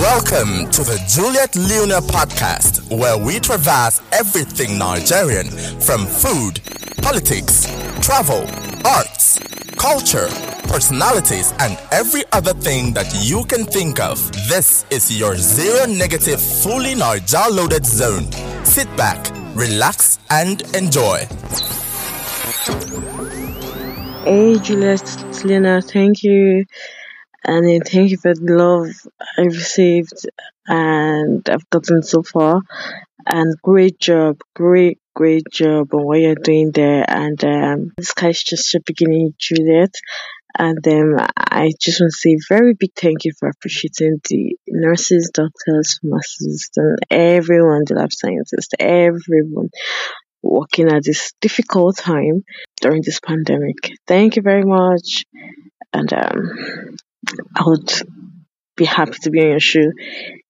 Welcome to the Juliet Luna podcast, where we traverse everything Nigerian from food, politics, travel, arts, culture, personalities, and every other thing that you can think of. This is your zero negative, fully Niger loaded zone. Sit back, relax, and enjoy. Hey, Juliet Lena, thank you. And then thank you for the love I've received and I've gotten so far. And great job, great, great job on what you're doing there. And um, this guy's just the beginning, Juliet. And um, I just want to say very big thank you for appreciating the nurses, doctors, pharmacists, and everyone, the lab scientists, everyone working at this difficult time during this pandemic. Thank you very much. And um, I would be happy to be on your show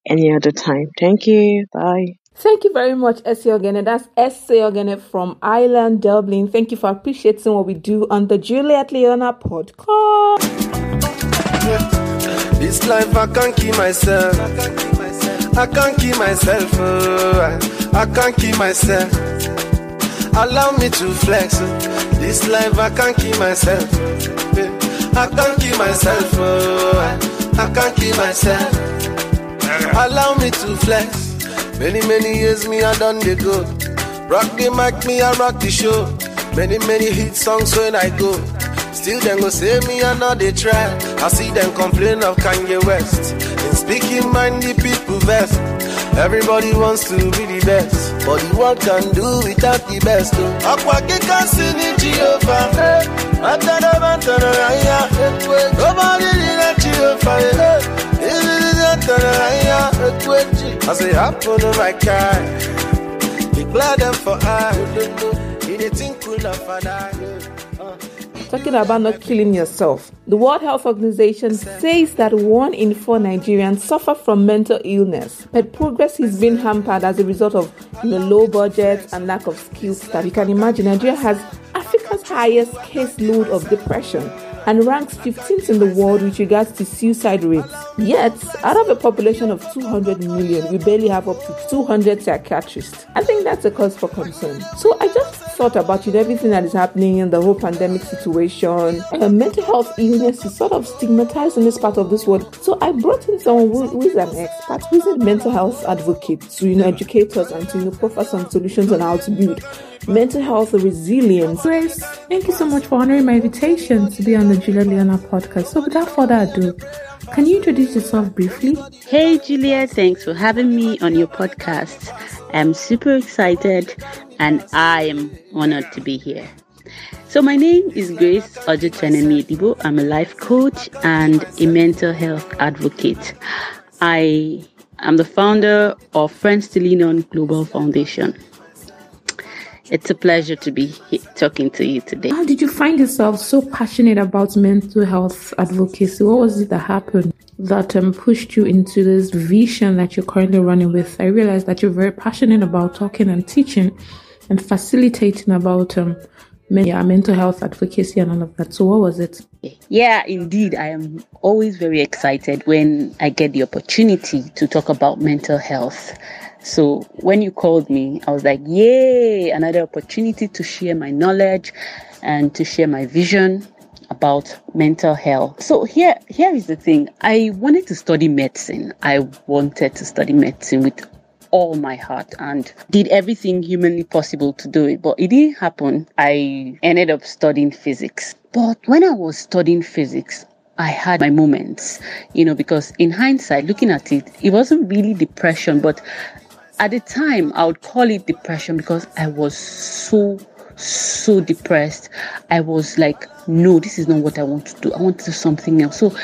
any other time. Thank you. Bye. Thank you very much, Essie Ogene. That's Essie Ogene from Ireland, Dublin. Thank you for appreciating what we do on the Juliet Leona podcast. This life I can't keep myself. I can't keep myself. Oh, I can't keep myself. Allow me to flex. oh. This life I can't keep myself. Oh. I can't keep myself. Oh, I can't keep myself. Allow me to flex. Many, many years me I done the go. Rock the mic, me I rock the show. Many, many hit songs when I go. Still them go say me I know they try. I see them complain of Kanye West. In speaking mind the people best. Everybody wants to be the best. But the world can do without the best. Oh? Akwa kika sini Jehovah. Atana mantana raya. Nobody did that Jehovah. This is Atana raya. I say happen to my car. Be glad for I. In the tinkle of an eye. Uh. Talking about not killing yourself. The World Health Organization says that one in four Nigerians suffer from mental illness, but progress is being hampered as a result of you know, low budgets and lack of skill staff. You can imagine Nigeria has highest caseload of depression and ranks 15th in the world with regards to suicide rates. Yet, out of a population of 200 million, we barely have up to 200 psychiatrists. I think that's a cause for concern. So I just thought about know, everything that is happening in the whole pandemic situation. Uh, mental health illness is sort of stigmatized in this part of this world. So I brought in someone who, who is an expert, who is a mental health advocate to you know educate us and to you know proffer some solutions on how to build mental health resilience. Grace, thank you so much for honoring my invitation to be on the Julia Leona podcast. So, without further ado, can you introduce yourself briefly? Hey, Julia, thanks for having me on your podcast. I'm super excited and I am honored to be here. So, my name is Grace Ojetwenemi Dibo. I'm a life coach and a mental health advocate. I am the founder of Friends to Lean On Global Foundation. It's a pleasure to be he- talking to you today. How did you find yourself so passionate about mental health advocacy? What was it that happened that um, pushed you into this vision that you're currently running with? I realized that you're very passionate about talking and teaching and facilitating about um, yeah, mental health advocacy and all of that. So, what was it? Yeah, indeed. I am always very excited when I get the opportunity to talk about mental health. So when you called me, I was like, yay, another opportunity to share my knowledge and to share my vision about mental health. So here here is the thing. I wanted to study medicine. I wanted to study medicine with all my heart and did everything humanly possible to do it, but it didn't happen. I ended up studying physics. But when I was studying physics, I had my moments, you know, because in hindsight, looking at it, it wasn't really depression, but at the time, I would call it depression because I was so, so depressed. I was like, no, this is not what I want to do. I want to do something else. So,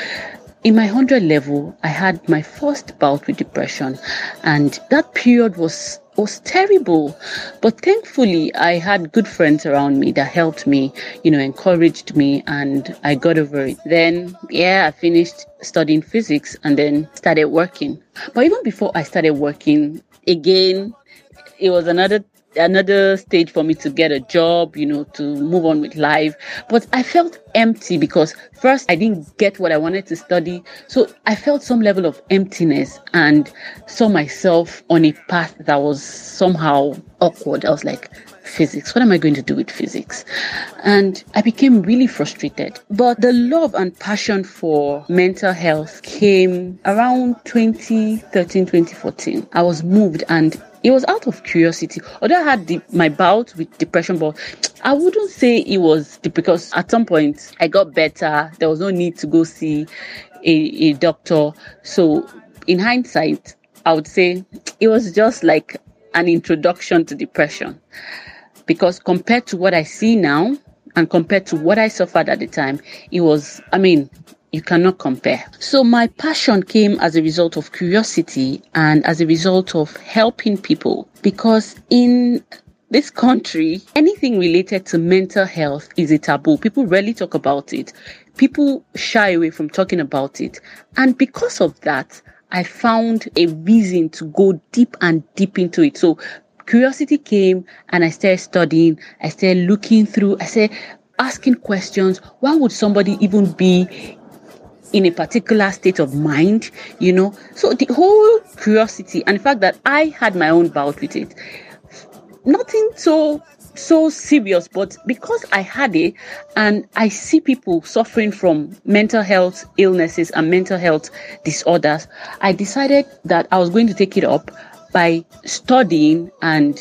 in my 100 level, I had my first bout with depression, and that period was was terrible. But thankfully, I had good friends around me that helped me, you know, encouraged me, and I got over it. Then, yeah, I finished studying physics and then started working. But even before I started working, again, it was another another stage for me to get a job, you know, to move on with life. But I felt empty because first I didn't get what I wanted to study. So I felt some level of emptiness and saw myself on a path that was somehow awkward. I was like, physics. What am I going to do with physics? And I became really frustrated. But the love and passion for mental health came around 2013, 2014. I was moved and it was out of curiosity. Although I had the, my bout with depression, but I wouldn't say it was because at some point I got better. There was no need to go see a, a doctor. So in hindsight, I would say it was just like an introduction to depression. Because compared to what I see now and compared to what I suffered at the time, it was, I mean, you cannot compare. So my passion came as a result of curiosity and as a result of helping people because in this country, anything related to mental health is a taboo. People rarely talk about it. People shy away from talking about it. And because of that, I found a reason to go deep and deep into it. So curiosity came and I started studying. I started looking through. I started asking questions. Why would somebody even be in a particular state of mind, you know. So the whole curiosity and the fact that I had my own bout with it, nothing so so serious, but because I had it and I see people suffering from mental health illnesses and mental health disorders, I decided that I was going to take it up by studying and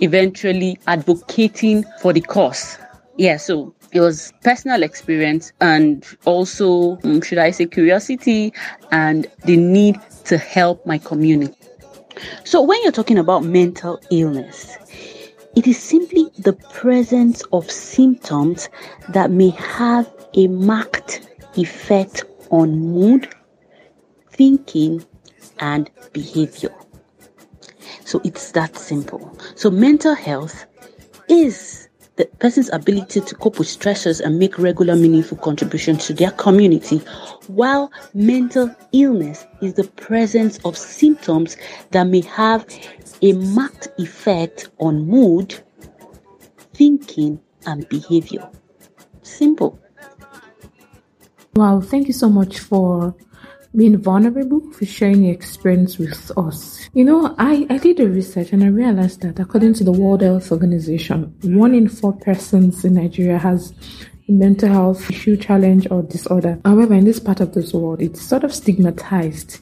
eventually advocating for the cause. Yeah, so it was personal experience and also, um, should I say, curiosity and the need to help my community. So, when you're talking about mental illness, it is simply the presence of symptoms that may have a marked effect on mood, thinking, and behavior. So, it's that simple. So, mental health is the person's ability to cope with stressors and make regular meaningful contributions to their community, while mental illness is the presence of symptoms that may have a marked effect on mood, thinking, and behavior. Simple. Wow, thank you so much for being vulnerable, for sharing your experience with us. You know, I, I did the research and I realized that according to the World Health Organization, one in four persons in Nigeria has a mental health issue, challenge, or disorder. However, in this part of this world, it's sort of stigmatized.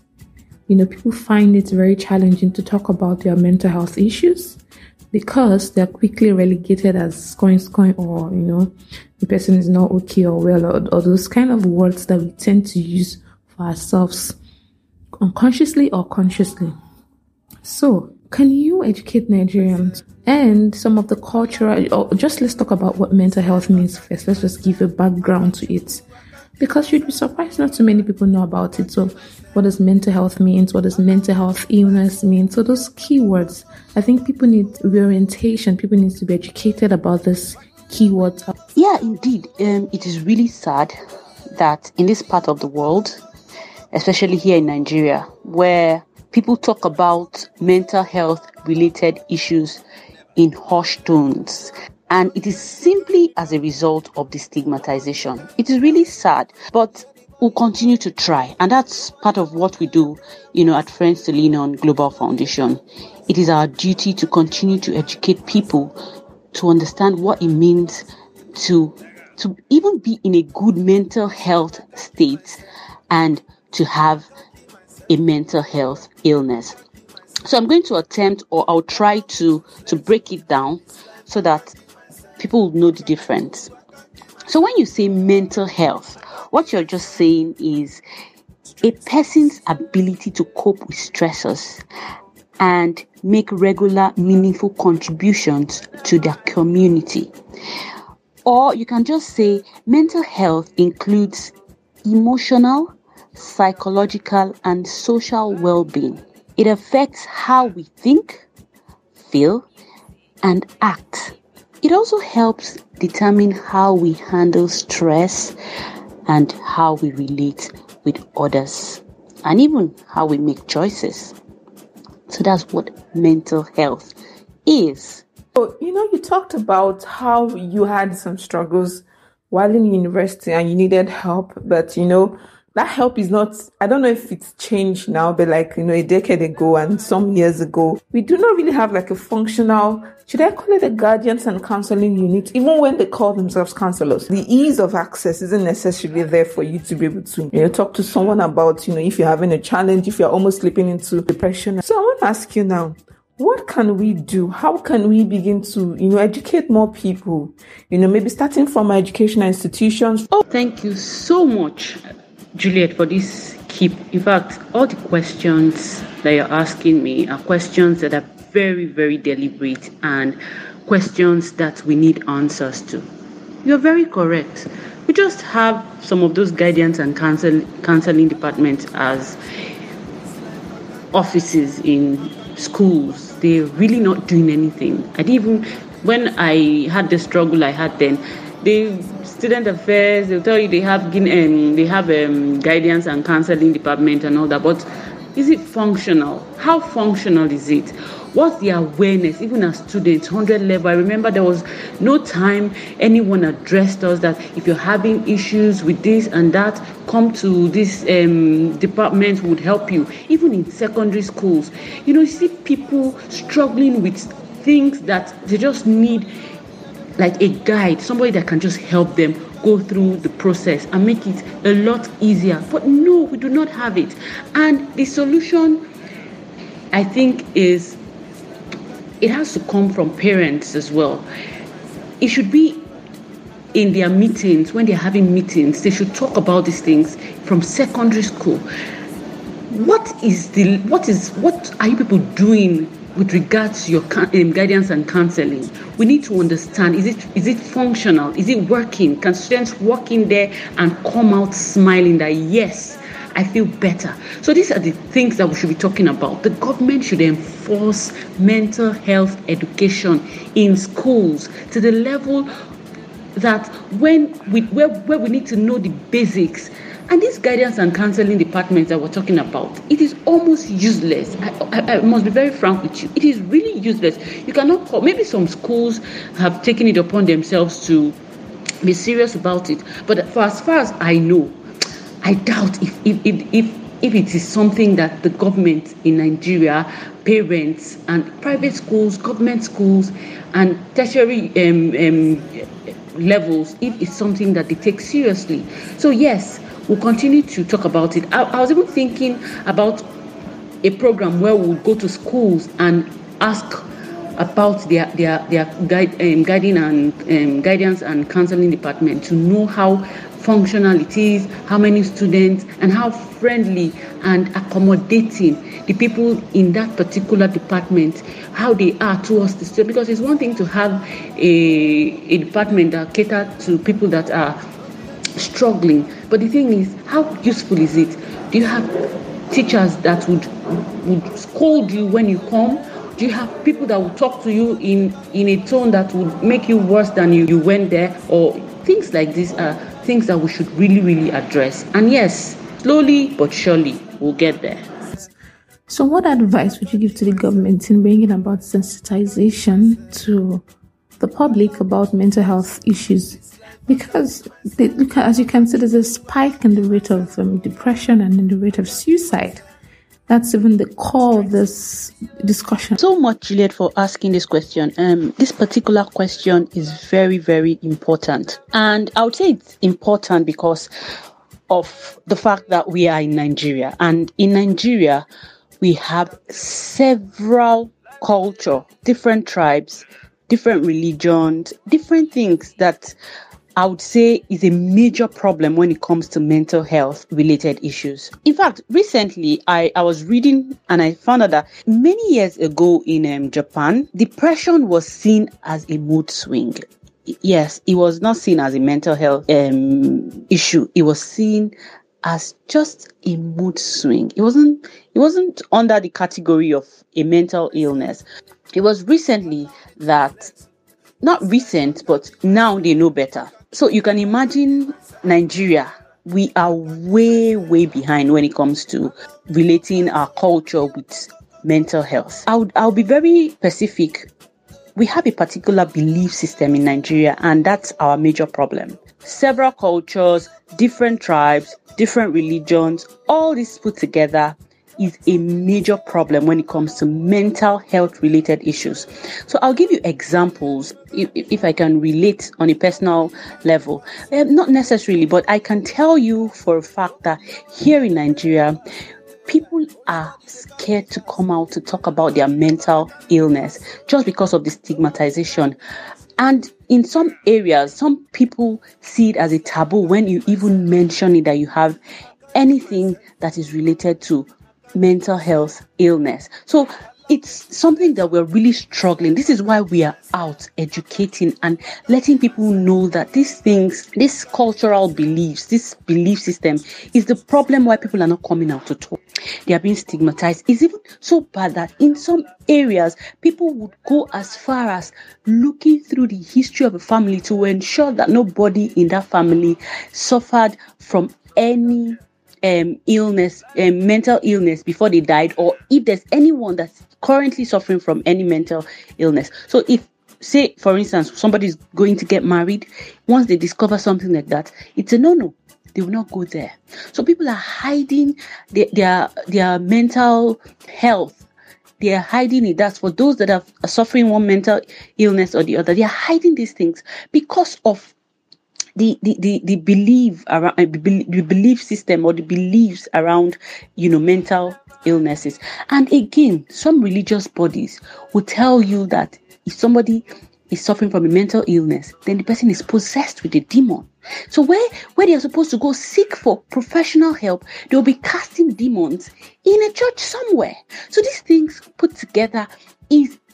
You know, people find it very challenging to talk about their mental health issues because they're quickly relegated as scoring, scoring, or, you know, the person is not okay or well, or, or those kind of words that we tend to use for ourselves unconsciously or consciously. So, can you educate Nigerians and some of the cultural, or just let's talk about what mental health means first. Let's just give a background to it. Because you'd be surprised not too many people know about it. So, what does mental health mean? What does mental health illness mean? So, those keywords, I think people need reorientation. People need to be educated about this keywords. Yeah, indeed. Um, it is really sad that in this part of the world, especially here in Nigeria, where people talk about mental health related issues in hushed tones. And it is simply as a result of the stigmatization. It is really sad, but we'll continue to try. And that's part of what we do, you know, at Friends to Lean On Global Foundation. It is our duty to continue to educate people to understand what it means to to even be in a good mental health state and to have a mental health illness. So I'm going to attempt or I'll try to to break it down so that people know the difference. So when you say mental health, what you're just saying is a person's ability to cope with stressors and make regular meaningful contributions to their community. Or you can just say mental health includes emotional, psychological, and social well being. It affects how we think, feel, and act. It also helps determine how we handle stress and how we relate with others, and even how we make choices. So that's what mental health is So, you know, you talked about how you had some struggles while in university and you needed help, but you know, that help is not, I don't know if it's changed now, but like, you know, a decade ago and some years ago, we do not really have like a functional, should I call it a guidance and counseling unit, even when they call themselves counselors. The ease of access isn't necessarily there for you to be able to, you know, talk to someone about, you know, if you're having a challenge, if you're almost slipping into depression. So I want to ask you now, what can we do? How can we begin to, you know, educate more people? You know, maybe starting from educational institutions. Oh, thank you so much. Juliet, for this keep. In fact, all the questions that you're asking me are questions that are very, very deliberate and questions that we need answers to. You're very correct. We just have some of those guidance and counsel, counseling departments as offices in schools. They're really not doing anything. I didn't even, when I had the struggle I had then, they student affairs they'll tell you they have um, they have um, guidance and counseling department and all that but is it functional? How functional is it? What's the awareness even as students 100 level? I remember there was no time anyone addressed us that if you're having issues with this and that come to this um, department would help you. Even in secondary schools. You know you see people struggling with things that they just need like a guide, somebody that can just help them go through the process and make it a lot easier. But no, we do not have it. And the solution, I think, is it has to come from parents as well. It should be in their meetings, when they're having meetings, they should talk about these things from secondary school. What is the what is what are you people doing with regards to your um, guidance and counseling, we need to understand is it is it functional? Is it working? Can students walk in there and come out smiling that yes, I feel better? So these are the things that we should be talking about. The government should enforce mental health education in schools to the level that when we where, where we need to know the basics and these guidance and counseling departments that we're talking about, it is almost useless. I, I, I, must be very frank with you. It is really useless. You cannot call, maybe some schools have taken it upon themselves to be serious about it. But for as far as I know, I doubt if, if, if, if, if it is something that the government in Nigeria, parents, and private schools, government schools, and tertiary um, um, levels, if it's something that they take seriously. So, yes, we'll continue to talk about it. I, I was even thinking about a program where we'll go to schools and ask about their their their guide, um, guiding and um, guidance and counseling department to know how functional it is, how many students, and how friendly and accommodating the people in that particular department, how they are towards the student. Because it's one thing to have a, a department that cater to people that are struggling. But the thing is, how useful is it? Do you have teachers that would would scold you when you come? Do you have people that will talk to you in in a tone that would make you worse than you, you went there? Or things like this are things that we should really, really address. And yes, slowly but surely we'll get there. So, what advice would you give to the government in bringing about sensitization to the public about mental health issues? because they, as you can see, there's a spike in the rate of um, depression and in the rate of suicide. That's even the core of this discussion. So much, Juliet, for asking this question. Um, this particular question is very, very important. And I would say it's important because of the fact that we are in Nigeria. And in Nigeria, we have several culture, different tribes, different religions, different things that I would say is a major problem when it comes to mental health related issues. In fact, recently I, I was reading and I found out that many years ago in um, Japan, depression was seen as a mood swing. Yes, it was not seen as a mental health um, issue. It was seen as just a mood swing. It wasn't it wasn't under the category of a mental illness. It was recently that not recent, but now they know better. So you can imagine Nigeria. We are way, way behind when it comes to relating our culture with mental health. I'll, I'll be very specific we have a particular belief system in Nigeria, and that's our major problem. Several cultures, different tribes, different religions, all this put together is a major problem when it comes to mental health related issues. So I'll give you examples if, if I can relate on a personal level. Uh, not necessarily, but I can tell you for a fact that here in Nigeria, people are scared to come out to talk about their mental illness just because of the stigmatization. And in some areas, some people see it as a taboo when you even mention it that you have anything that is related to mental health illness. So it's something that we're really struggling. This is why we are out educating and letting people know that these things, these cultural beliefs, this belief system is the problem why people are not coming out to talk. They are being stigmatized. It's even so bad that in some areas, people would go as far as looking through the history of a family to ensure that nobody in that family suffered from any um, illness, um, mental illness before they died, or if there's anyone that's currently suffering from any mental illness. So if say for instance somebody is going to get married once they discover something like that it's a no-no. They will not go there. So people are hiding their their, their mental health. They are hiding it. That's for those that are suffering one mental illness or the other. They are hiding these things because of the the the, the belief around uh, the belief system or the beliefs around you know mental illnesses. And again some religious bodies will tell you that if somebody is suffering from a mental illness then the person is possessed with a demon. So where where they are supposed to go seek for professional help they'll be casting demons in a church somewhere. So these things put together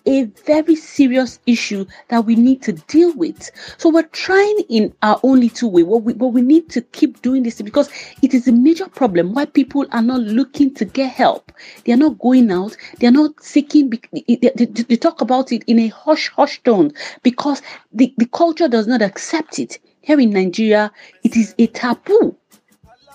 a very serious issue that we need to deal with. So we're trying in our own little way, but we, but we need to keep doing this because it is a major problem why people are not looking to get help. They are not going out. They are not seeking. They, they, they talk about it in a hush hush tone because the, the culture does not accept it. Here in Nigeria, it is a taboo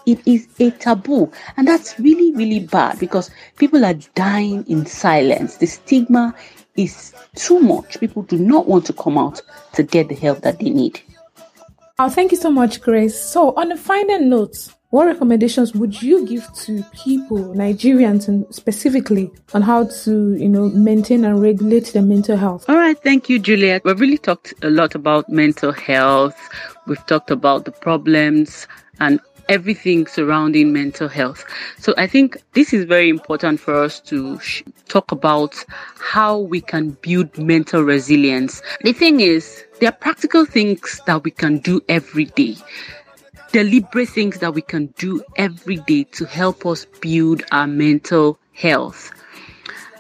it is a taboo and that's really really bad because people are dying in silence the stigma is too much. People do not want to come out to get the help that they need. Oh, thank you so much, Grace. So, on a final note, what recommendations would you give to people, Nigerians and specifically, on how to, you know, maintain and regulate their mental health? All right, thank you, Juliet. We've really talked a lot about mental health. We've talked about the problems and everything surrounding mental health. So I think this is very important for us to sh- talk about how we can build mental resilience. The thing is, there are practical things that we can do every day. Deliberate things that we can do every day to help us build our mental health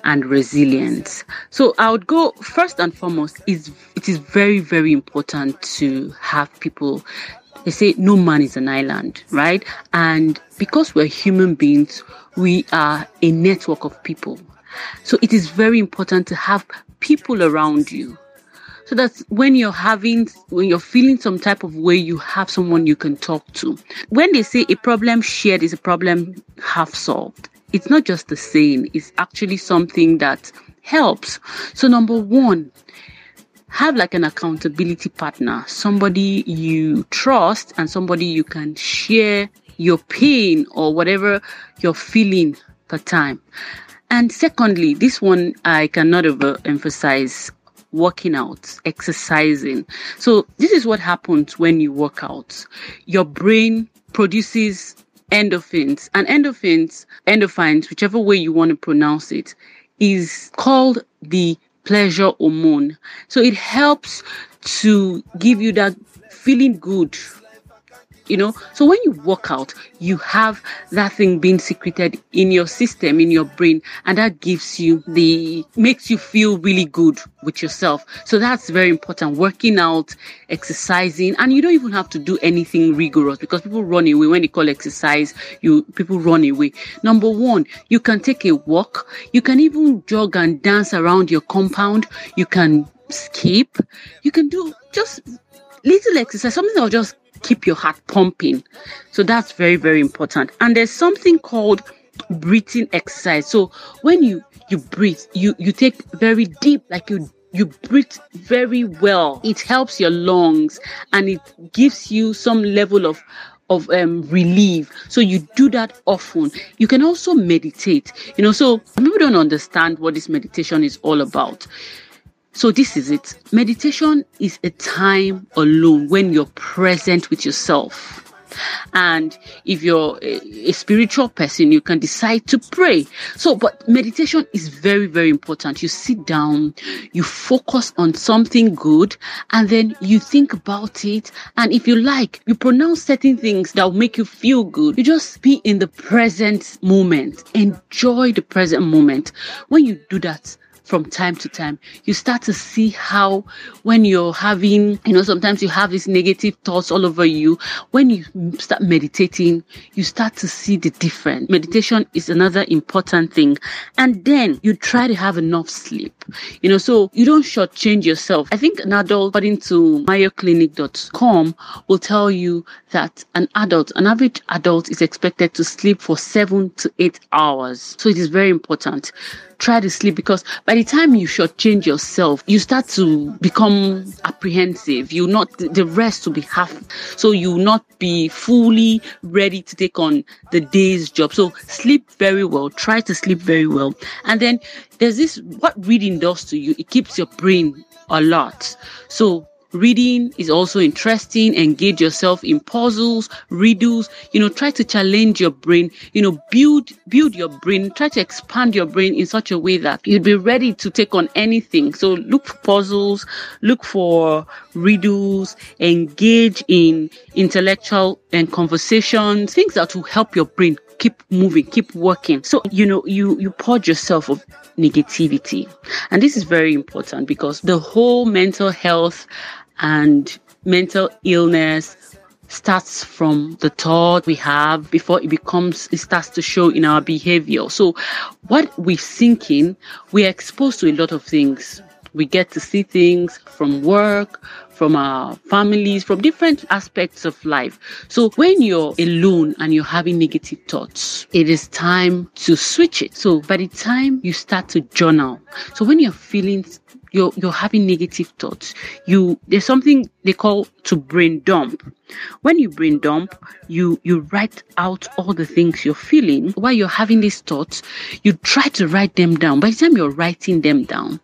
and resilience. So I would go first and foremost is it is very very important to have people they say no man is an island, right? And because we're human beings, we are a network of people. So it is very important to have people around you. So that when you're having, when you're feeling some type of way, you have someone you can talk to. When they say a problem shared is a problem half solved, it's not just a saying, it's actually something that helps. So number one, have like an accountability partner, somebody you trust and somebody you can share your pain or whatever you're feeling per time. And secondly, this one I cannot emphasize working out, exercising. So this is what happens when you work out. Your brain produces endorphins and endorphins, endorphins, whichever way you want to pronounce it, is called the pleasure hormone. So it helps to give you that feeling good you know? So when you work out you have that thing being secreted in your system in your brain and that gives you the makes you feel really good with yourself. So that's very important. Working out exercising and you don't even have to do anything rigorous because people run away. When they call exercise you people run away. Number one you can take a walk. You can even jog and dance around your compound. You can skip. You can do just little exercise something that will just keep your heart pumping. So that's very, very important. And there's something called breathing exercise. So when you you breathe, you you take very deep, like you you breathe very well. It helps your lungs and it gives you some level of of um, relief. So you do that often. You can also meditate. You know, so people don't understand what this meditation is all about. So this is it. Meditation is a time alone when you're present with yourself. And if you're a, a, spiritual person, you can decide to pray. So, but meditation is very, very important. You sit down, you focus on something good, and then you think about it. And if you like, you pronounce certain things that will make you feel good. You just be in the present moment. Enjoy the present moment. When you do that, from time to time, you start to see how when you're having, you know, sometimes you have these negative thoughts all over you. When you start meditating, you start to see the difference. Meditation is another important thing. And then you try to have enough sleep, you know, so you don't shortchange yourself. I think an adult, according to mayoclinic.com, will tell you that an adult, an average adult is expected to sleep for seven to eight hours. So it is very important try to sleep because by the time you shortchange yourself, you start to become apprehensive. You not the rest will be half, so you will not be fully ready to take on the day's job. So sleep very well. Try to sleep very well, and then there's this what reading does to you. It keeps your brain alert. So Reading is also interesting. Engage yourself in puzzles, riddles, you know, try to challenge your brain, you know, build, build your brain, try to expand your brain in such a way that you'd be ready to take on anything. So look for puzzles, look for riddles, engage in intellectual and conversations, things that will help your brain keep moving, keep working. So, you know, you, you purge yourself of negativity. And this is very important because the whole mental health and mental illness starts from the thought we have before it becomes it starts to show in our behavior. So what we're thinking we're exposed to a lot of things. We get to see things from work from our families, from different aspects of life. So when you're alone and you're having negative thoughts, it is time to switch it. So by the time you start to journal, so when you're feeling you're you're having negative thoughts, you there's something they call to brain dump. When you brain dump, you you write out all the things you're feeling. While you're having these thoughts, you try to write them down. By the time you're writing them down,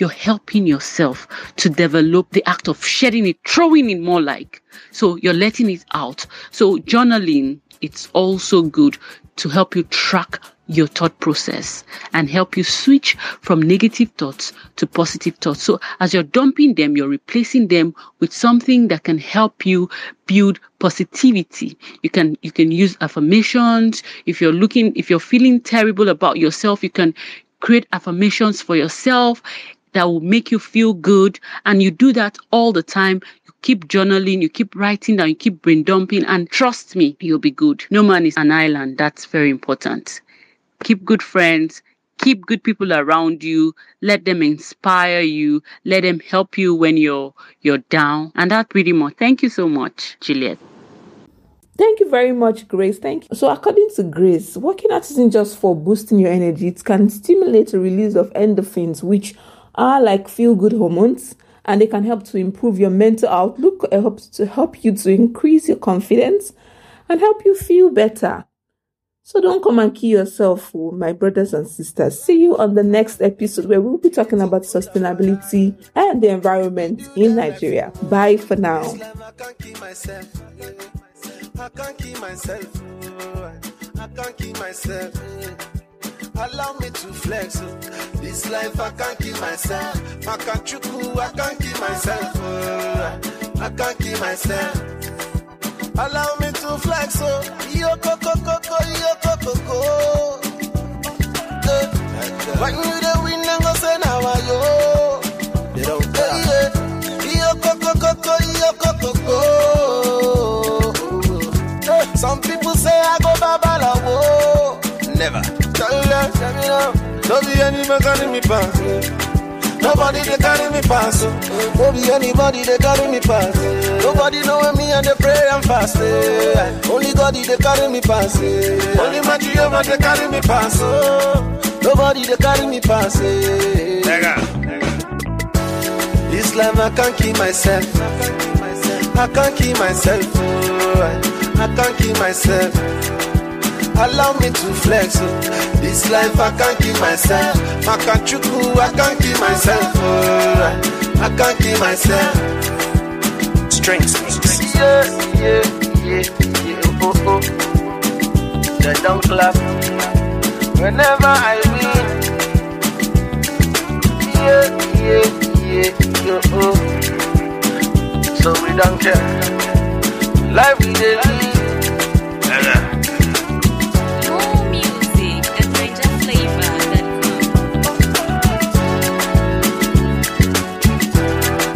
you're helping yourself to develop the act of shedding it, throwing it more like. So you're letting it out. So journaling, it's also good to help you track your thought process and help you switch from negative thoughts to positive thoughts. So as you're dumping them, you're replacing them with something that can help you build positivity. You can, you can use affirmations. If you're looking, if you're feeling terrible about yourself, you can create affirmations for yourself that will make you feel good. And you do that all the time. You keep journaling, you keep writing down, you keep brain dumping, and trust me, you'll be good. No man is an island. That's very important. Keep good friends. Keep good people around you. Let them inspire you. Let them help you when you're you're down. And that pretty much. Thank you so much, Juliet. Thank you very much, Grace. Thank you. So, according to Grace, working out isn't just for boosting your energy, it can stimulate the release of endorphins, which are like feel good hormones and they can help to improve your mental outlook, it helps to help you to increase your confidence and help you feel better. So don't come and kill yourself, oh, my brothers and sisters. See you on the next episode where we'll be talking about sustainability and the environment in Nigeria. Bye for now. I can't keep myself. I can't keep myself. Allow me to flex. Oh. This life I can't keep myself. I can't chuku, I can't keep myself. Oh. I can't keep myself. Allow me to flex. Oh. Yo coco coco, yo coco coco. Eh. When you the win and go say now Tell me now. Be any man carry me pass. Nobody they carry me pass. No be anybody they carry me pass. Nobody know me and they pray and fast. Only God they carry me pass. Only my Jehovah they carry me pass. Oh. Nobody they carry me pass. This life I can't keep myself. I can't keep myself. Oh, I can't keep myself. Allow me to flex. Oh. This life I can't keep myself. I can't chuku, I can't keep myself. Oh, I can't keep myself. Strings. Yeah, yeah, yeah, yeah. Oh, oh. They don't clap whenever I win. Yeah, yeah, yeah, yeah. Oh. So we don't care. Life we live.